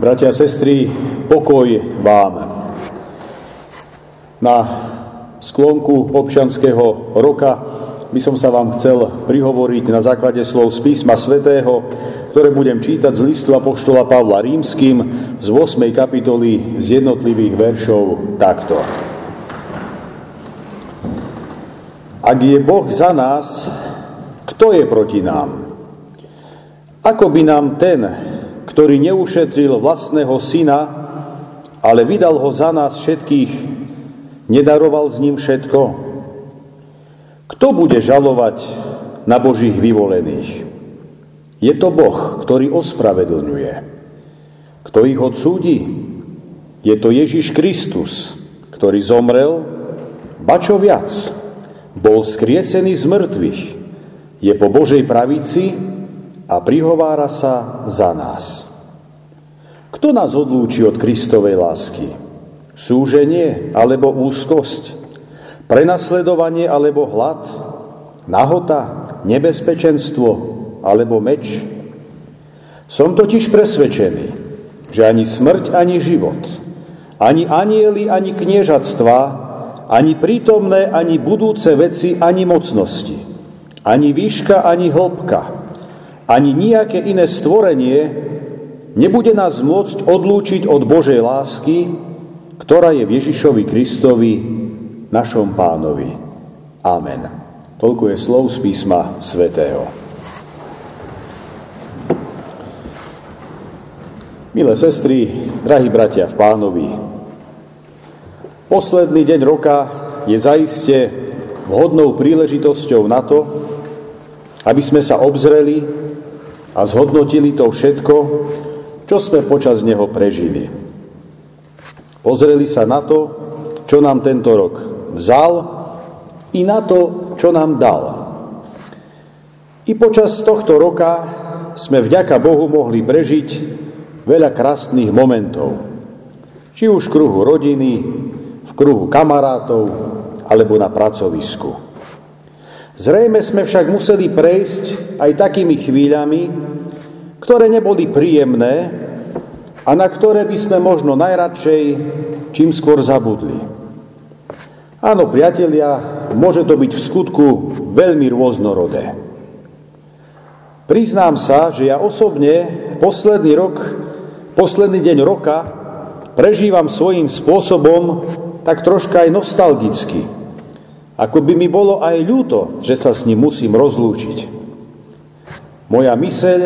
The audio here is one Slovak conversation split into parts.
Bratia a sestry, pokoj vám. Na sklonku občanského roka by som sa vám chcel prihovoriť na základe slov z písma svätého, ktoré budem čítať z listu Apoštola Pavla Rímským z 8. kapitoly z jednotlivých veršov takto. Ak je Boh za nás, kto je proti nám? Ako by nám ten, ktorý neušetril vlastného syna, ale vydal ho za nás všetkých, nedaroval s ním všetko? Kto bude žalovať na Božích vyvolených? Je to Boh, ktorý ospravedlňuje. Kto ich odsúdi? Je to Ježiš Kristus, ktorý zomrel, ba čo viac, bol skriesený z mŕtvych, je po Božej pravici a prihovára sa za nás. Kto nás odlúči od Kristovej lásky? Súženie alebo úzkosť? Prenasledovanie alebo hlad? Nahota? Nebezpečenstvo alebo meč? Som totiž presvedčený, že ani smrť, ani život, ani anieli, ani kniežatstva, ani prítomné, ani budúce veci, ani mocnosti, ani výška, ani hĺbka, ani nejaké iné stvorenie nebude nás môcť odlúčiť od Božej lásky, ktorá je v Ježišovi Kristovi, našom pánovi. Amen. Toľko je slov z písma svätého. Milé sestry, drahí bratia v pánovi, posledný deň roka je zaiste vhodnou príležitosťou na to, aby sme sa obzreli a zhodnotili to všetko, čo sme počas neho prežili. Pozreli sa na to, čo nám tento rok vzal i na to, čo nám dal. I počas tohto roka sme vďaka Bohu mohli prežiť veľa krásnych momentov. Či už v kruhu rodiny, v kruhu kamarátov alebo na pracovisku. Zrejme sme však museli prejsť aj takými chvíľami, ktoré neboli príjemné a na ktoré by sme možno najradšej čím skôr zabudli. Áno, priatelia, môže to byť v skutku veľmi rôznorodé. Priznám sa, že ja osobne posledný rok, posledný deň roka prežívam svojím spôsobom tak troška aj nostalgicky – ako by mi bolo aj ľúto, že sa s ním musím rozlúčiť. Moja myseľ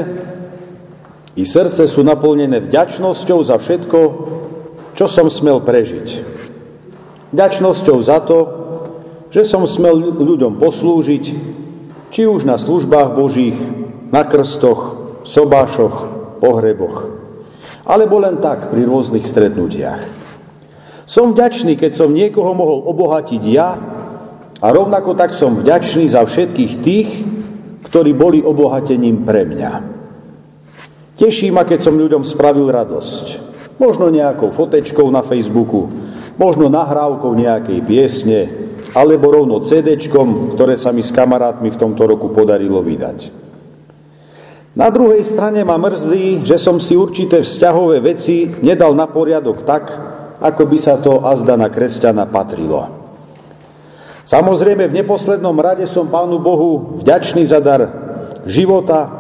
i srdce sú naplnené vďačnosťou za všetko, čo som smel prežiť. Vďačnosťou za to, že som smel ľuďom poslúžiť, či už na službách Božích, na krstoch, sobášoch, pohreboch, alebo len tak pri rôznych stretnutiach. Som vďačný, keď som niekoho mohol obohatiť ja a rovnako tak som vďačný za všetkých tých, ktorí boli obohatením pre mňa. Teší ma, keď som ľuďom spravil radosť. Možno nejakou fotečkou na Facebooku, možno nahrávkou nejakej piesne, alebo rovno CD, ktoré sa mi s kamarátmi v tomto roku podarilo vydať. Na druhej strane ma mrzí, že som si určité vzťahové veci nedal na poriadok tak, ako by sa to azda na kresťana patrilo. Samozrejme, v neposlednom rade som Pánu Bohu vďačný za dar života,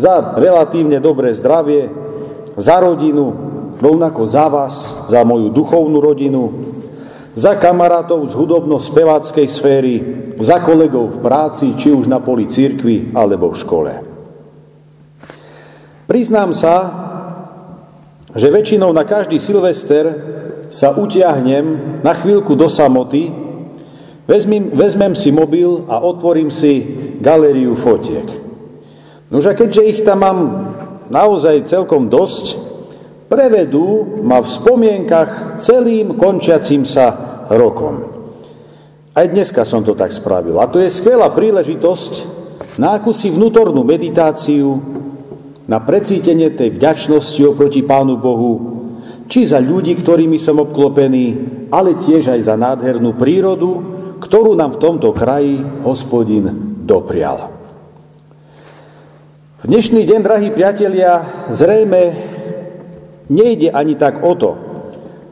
za relatívne dobré zdravie, za rodinu, rovnako za vás, za moju duchovnú rodinu, za kamarátov z hudobno-speváckej sféry, za kolegov v práci, či už na poli cirkvi alebo v škole. Priznám sa, že väčšinou na každý Silvester sa utiahnem na chvíľku do samoty, Vezmem, vezmem si mobil a otvorím si galériu fotiek. Nože keďže ich tam mám naozaj celkom dosť, prevedú ma v spomienkach celým končiacím sa rokom. Aj dneska som to tak spravil. A to je skvelá príležitosť na akúsi vnútornú meditáciu, na precítenie tej vďačnosti oproti Pánu Bohu, či za ľudí, ktorými som obklopený, ale tiež aj za nádhernú prírodu, ktorú nám v tomto kraji hospodin doprial. V dnešný deň, drahí priatelia, zrejme Nejde ani tak o to,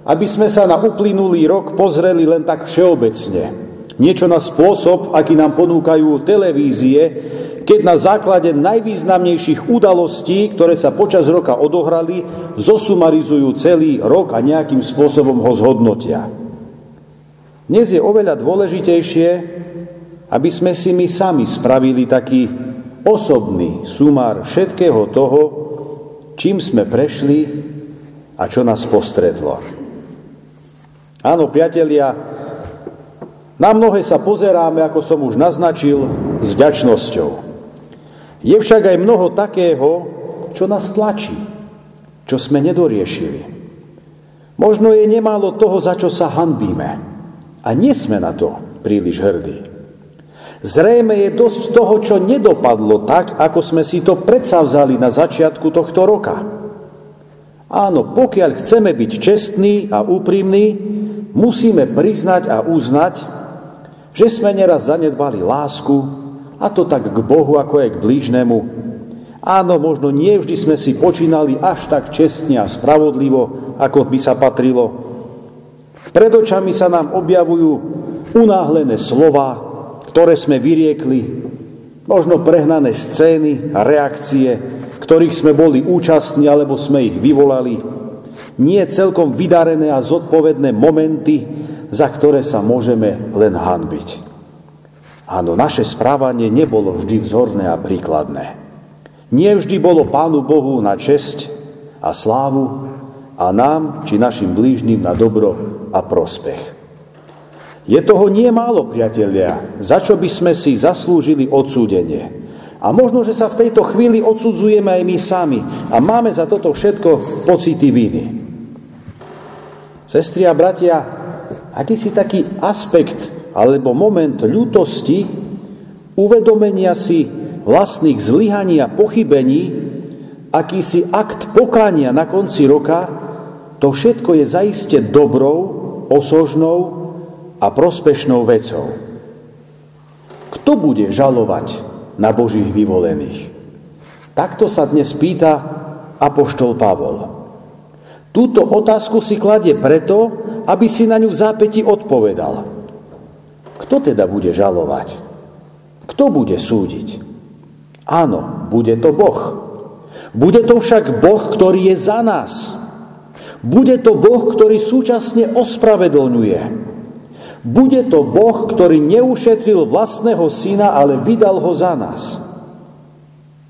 aby sme sa na uplynulý rok pozreli len tak všeobecne. Niečo na spôsob, aký nám ponúkajú televízie, keď na základe najvýznamnejších udalostí, ktoré sa počas roka odohrali, zosumarizujú celý rok a nejakým spôsobom ho zhodnotia. Dnes je oveľa dôležitejšie, aby sme si my sami spravili taký osobný sumár všetkého toho, čím sme prešli a čo nás postretlo. Áno, priatelia, na mnohé sa pozeráme, ako som už naznačil, s vďačnosťou. Je však aj mnoho takého, čo nás tlačí, čo sme nedoriešili. Možno je nemálo toho, za čo sa hanbíme. A nie sme na to príliš hrdí. Zrejme je dosť toho, čo nedopadlo tak, ako sme si to predsavzali na začiatku tohto roka. Áno, pokiaľ chceme byť čestní a úprimní, musíme priznať a uznať, že sme neraz zanedbali lásku, a to tak k Bohu, ako aj k blížnemu. Áno, možno nie vždy sme si počínali až tak čestne a spravodlivo, ako by sa patrilo, pred očami sa nám objavujú unáhlené slova, ktoré sme vyriekli, možno prehnané scény a reakcie, ktorých sme boli účastní alebo sme ich vyvolali, nie celkom vydarené a zodpovedné momenty, za ktoré sa môžeme len hanbiť. Áno, naše správanie nebolo vždy vzorné a príkladné. Nie vždy bolo Pánu Bohu na česť a slávu a nám či našim blížnym na dobro a prospech. Je toho nie málo, priatelia, za čo by sme si zaslúžili odsúdenie. A možno, že sa v tejto chvíli odsudzujeme aj my sami a máme za toto všetko pocity viny. Sestri a bratia, aký si taký aspekt alebo moment ľútosti, uvedomenia si vlastných zlyhaní a pochybení, akýsi akt pokania na konci roka, to všetko je zaiste dobrou osožnou a prospešnou vecou. Kto bude žalovať na Božích vyvolených? Takto sa dnes pýta apoštol Pavol. Túto otázku si kladie preto, aby si na ňu v zápäti odpovedal. Kto teda bude žalovať? Kto bude súdiť? Áno, bude to Boh. Bude to však Boh, ktorý je za nás. Bude to Boh, ktorý súčasne ospravedlňuje. Bude to Boh, ktorý neušetril vlastného syna, ale vydal ho za nás.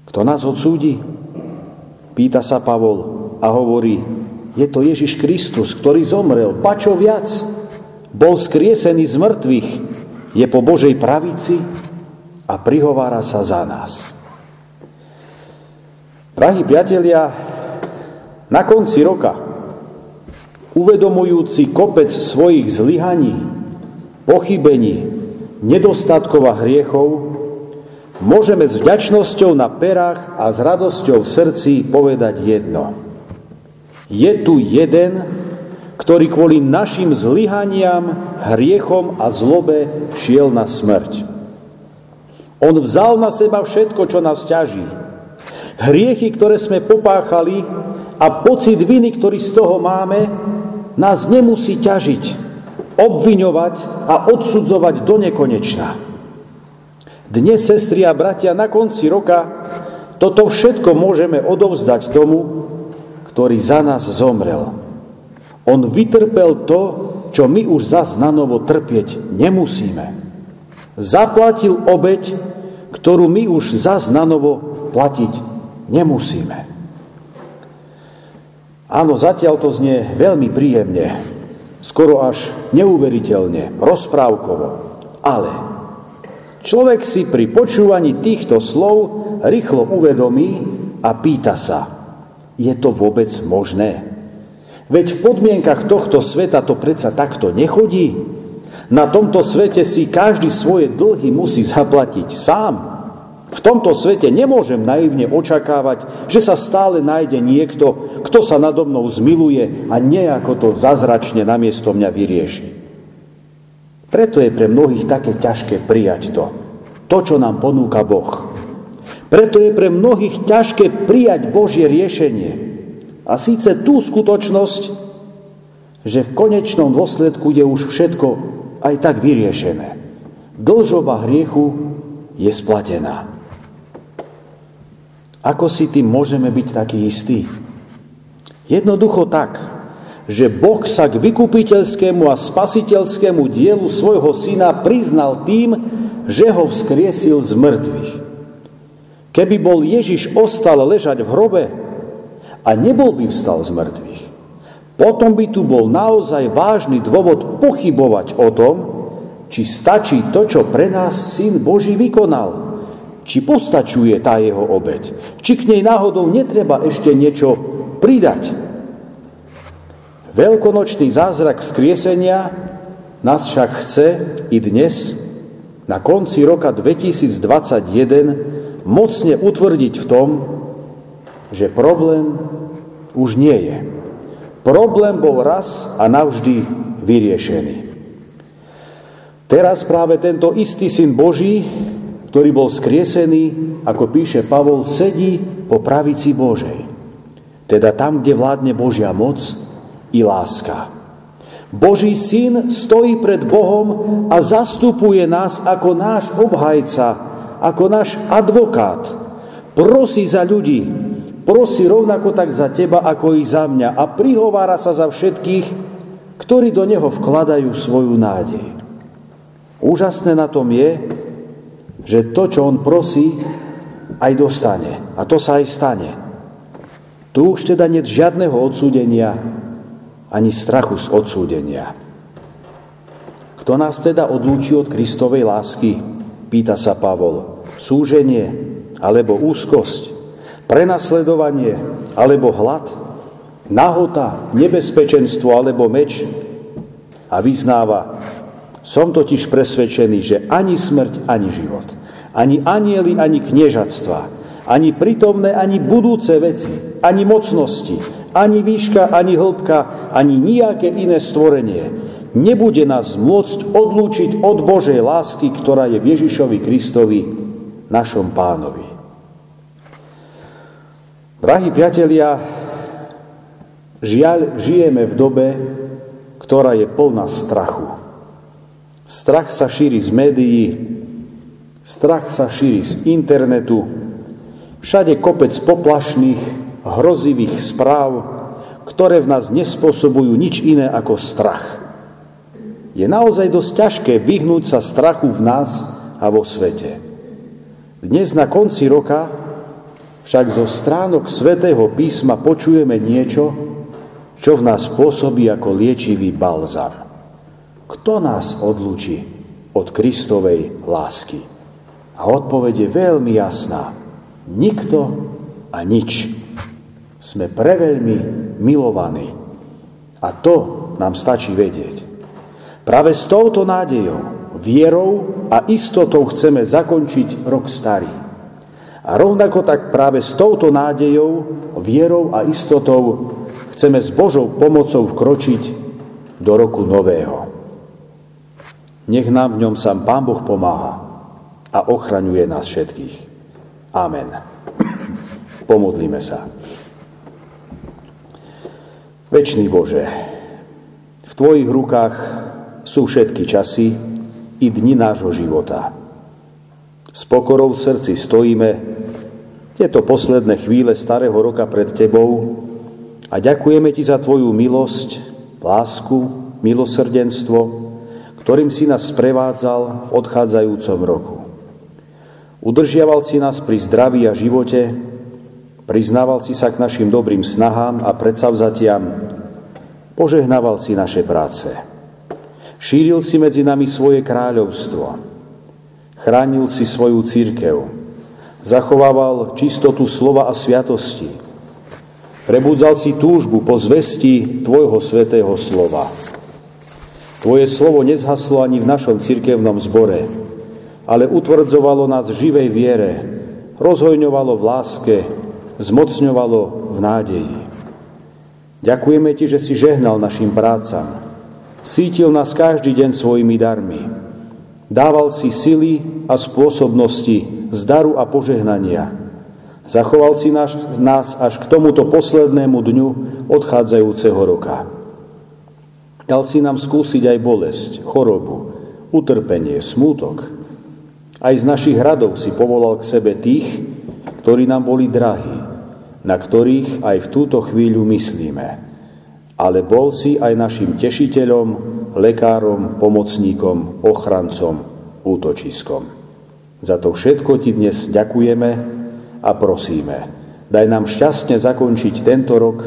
Kto nás odsúdi? Pýta sa Pavol a hovorí, je to Ježiš Kristus, ktorý zomrel, pačo viac, bol skriesený z mŕtvych, je po Božej pravici a prihovára sa za nás. Drahí priatelia, na konci roka uvedomujúci kopec svojich zlyhaní, pochybení, nedostatkov a hriechov, môžeme s vďačnosťou na perách a s radosťou v srdci povedať jedno. Je tu jeden, ktorý kvôli našim zlyhaniam, hriechom a zlobe šiel na smrť. On vzal na seba všetko, čo nás ťaží. Hriechy, ktoré sme popáchali a pocit viny, ktorý z toho máme, nás nemusí ťažiť, obviňovať a odsudzovať do nekonečna. Dnes, sestri a bratia, na konci roka toto všetko môžeme odovzdať tomu, ktorý za nás zomrel. On vytrpel to, čo my už zas na novo trpieť nemusíme. Zaplatil obeď, ktorú my už zas na novo platiť nemusíme. Áno, zatiaľ to znie veľmi príjemne, skoro až neuveriteľne, rozprávkovo. Ale človek si pri počúvaní týchto slov rýchlo uvedomí a pýta sa, je to vôbec možné? Veď v podmienkach tohto sveta to predsa takto nechodí. Na tomto svete si každý svoje dlhy musí zaplatiť sám. V tomto svete nemôžem naivne očakávať, že sa stále nájde niekto, kto sa nado mnou zmiluje a nejako to zazračne namiesto mňa vyrieši. Preto je pre mnohých také ťažké prijať to, to, čo nám ponúka Boh. Preto je pre mnohých ťažké prijať Božie riešenie. A síce tú skutočnosť, že v konečnom dôsledku je už všetko aj tak vyriešené. Dlžoba hriechu je splatená. Ako si tým môžeme byť taký istý? Jednoducho tak, že Boh sa k vykupiteľskému a spasiteľskému dielu svojho syna priznal tým, že ho vzkriesil z mŕtvych. Keby bol Ježiš ostal ležať v hrobe a nebol by vstal z mŕtvych, potom by tu bol naozaj vážny dôvod pochybovať o tom, či stačí to, čo pre nás Syn Boží vykonal. Či postačuje tá jeho obeď. Či k nej náhodou netreba ešte niečo pridať. Veľkonočný zázrak vzkriesenia nás však chce i dnes na konci roka 2021 mocne utvrdiť v tom, že problém už nie je. Problém bol raz a navždy vyriešený. Teraz práve tento istý syn Boží, ktorý bol skriesený, ako píše Pavol, sedí po pravici Božej. Teda tam, kde vládne Božia moc i láska. Boží syn stojí pred Bohom a zastupuje nás ako náš obhajca, ako náš advokát. Prosí za ľudí, prosí rovnako tak za teba, ako i za mňa a prihovára sa za všetkých, ktorí do neho vkladajú svoju nádej. Úžasné na tom je, že to, čo on prosí, aj dostane. A to sa aj stane. Tu už teda nie žiadneho odsúdenia, ani strachu z odsúdenia. Kto nás teda odlúči od Kristovej lásky? Pýta sa Pavol. Súženie alebo úzkosť, prenasledovanie alebo hlad, nahota, nebezpečenstvo alebo meč a vyznáva, som totiž presvedčený, že ani smrť, ani život, ani anieli, ani kniežatstva, ani prítomné, ani budúce veci, ani mocnosti, ani výška, ani hĺbka, ani nejaké iné stvorenie nebude nás môcť odlúčiť od Božej lásky, ktorá je v Ježišovi Kristovi, našom pánovi. Drahí priatelia, žiaľ, žijeme v dobe, ktorá je plná strachu. Strach sa šíri z médií, strach sa šíri z internetu, všade kopec poplašných, hrozivých správ, ktoré v nás nespôsobujú nič iné ako strach. Je naozaj dosť ťažké vyhnúť sa strachu v nás a vo svete. Dnes na konci roka však zo stránok svätého písma počujeme niečo, čo v nás pôsobí ako liečivý balzam. Kto nás odlúči od Kristovej lásky? A odpoveď je veľmi jasná. Nikto a nič. Sme preveľmi milovaní. A to nám stačí vedieť. Práve s touto nádejou, vierou a istotou chceme zakončiť rok starý. A rovnako tak práve s touto nádejou, vierou a istotou chceme s Božou pomocou vkročiť do roku nového. Nech nám v ňom sám Pán Boh pomáha a ochraňuje nás všetkých. Amen. Pomodlíme sa. Večný Bože, v Tvojich rukách sú všetky časy i dni nášho života. S pokorou v srdci stojíme tieto posledné chvíle starého roka pred Tebou a ďakujeme Ti za Tvoju milosť, lásku, milosrdenstvo, ktorým si nás sprevádzal v odchádzajúcom roku. Udržiaval si nás pri zdraví a živote, Priznával si sa k našim dobrým snahám a predsavzatiam. Požehnával si naše práce. Šíril si medzi nami svoje kráľovstvo. Chránil si svoju církev. Zachovával čistotu slova a sviatosti. Prebudzal si túžbu po zvesti Tvojho svetého slova. Tvoje slovo nezhaslo ani v našom cirkevnom zbore, ale utvrdzovalo nás v živej viere, rozhojňovalo v láske, zmocňovalo v nádeji. Ďakujeme Ti, že si žehnal našim prácam. Sítil nás každý deň svojimi darmi. Dával si sily a spôsobnosti z daru a požehnania. Zachoval si nás, nás až k tomuto poslednému dňu odchádzajúceho roka. Dal si nám skúsiť aj bolesť, chorobu, utrpenie, smútok. Aj z našich hradov si povolal k sebe tých, ktorí nám boli drahí, na ktorých aj v túto chvíľu myslíme. Ale bol si aj našim tešiteľom, lekárom, pomocníkom, ochrancom, útočiskom. Za to všetko ti dnes ďakujeme a prosíme, daj nám šťastne zakončiť tento rok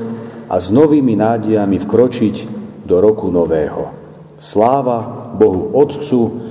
a s novými nádejami vkročiť do roku nového. Sláva Bohu Otcu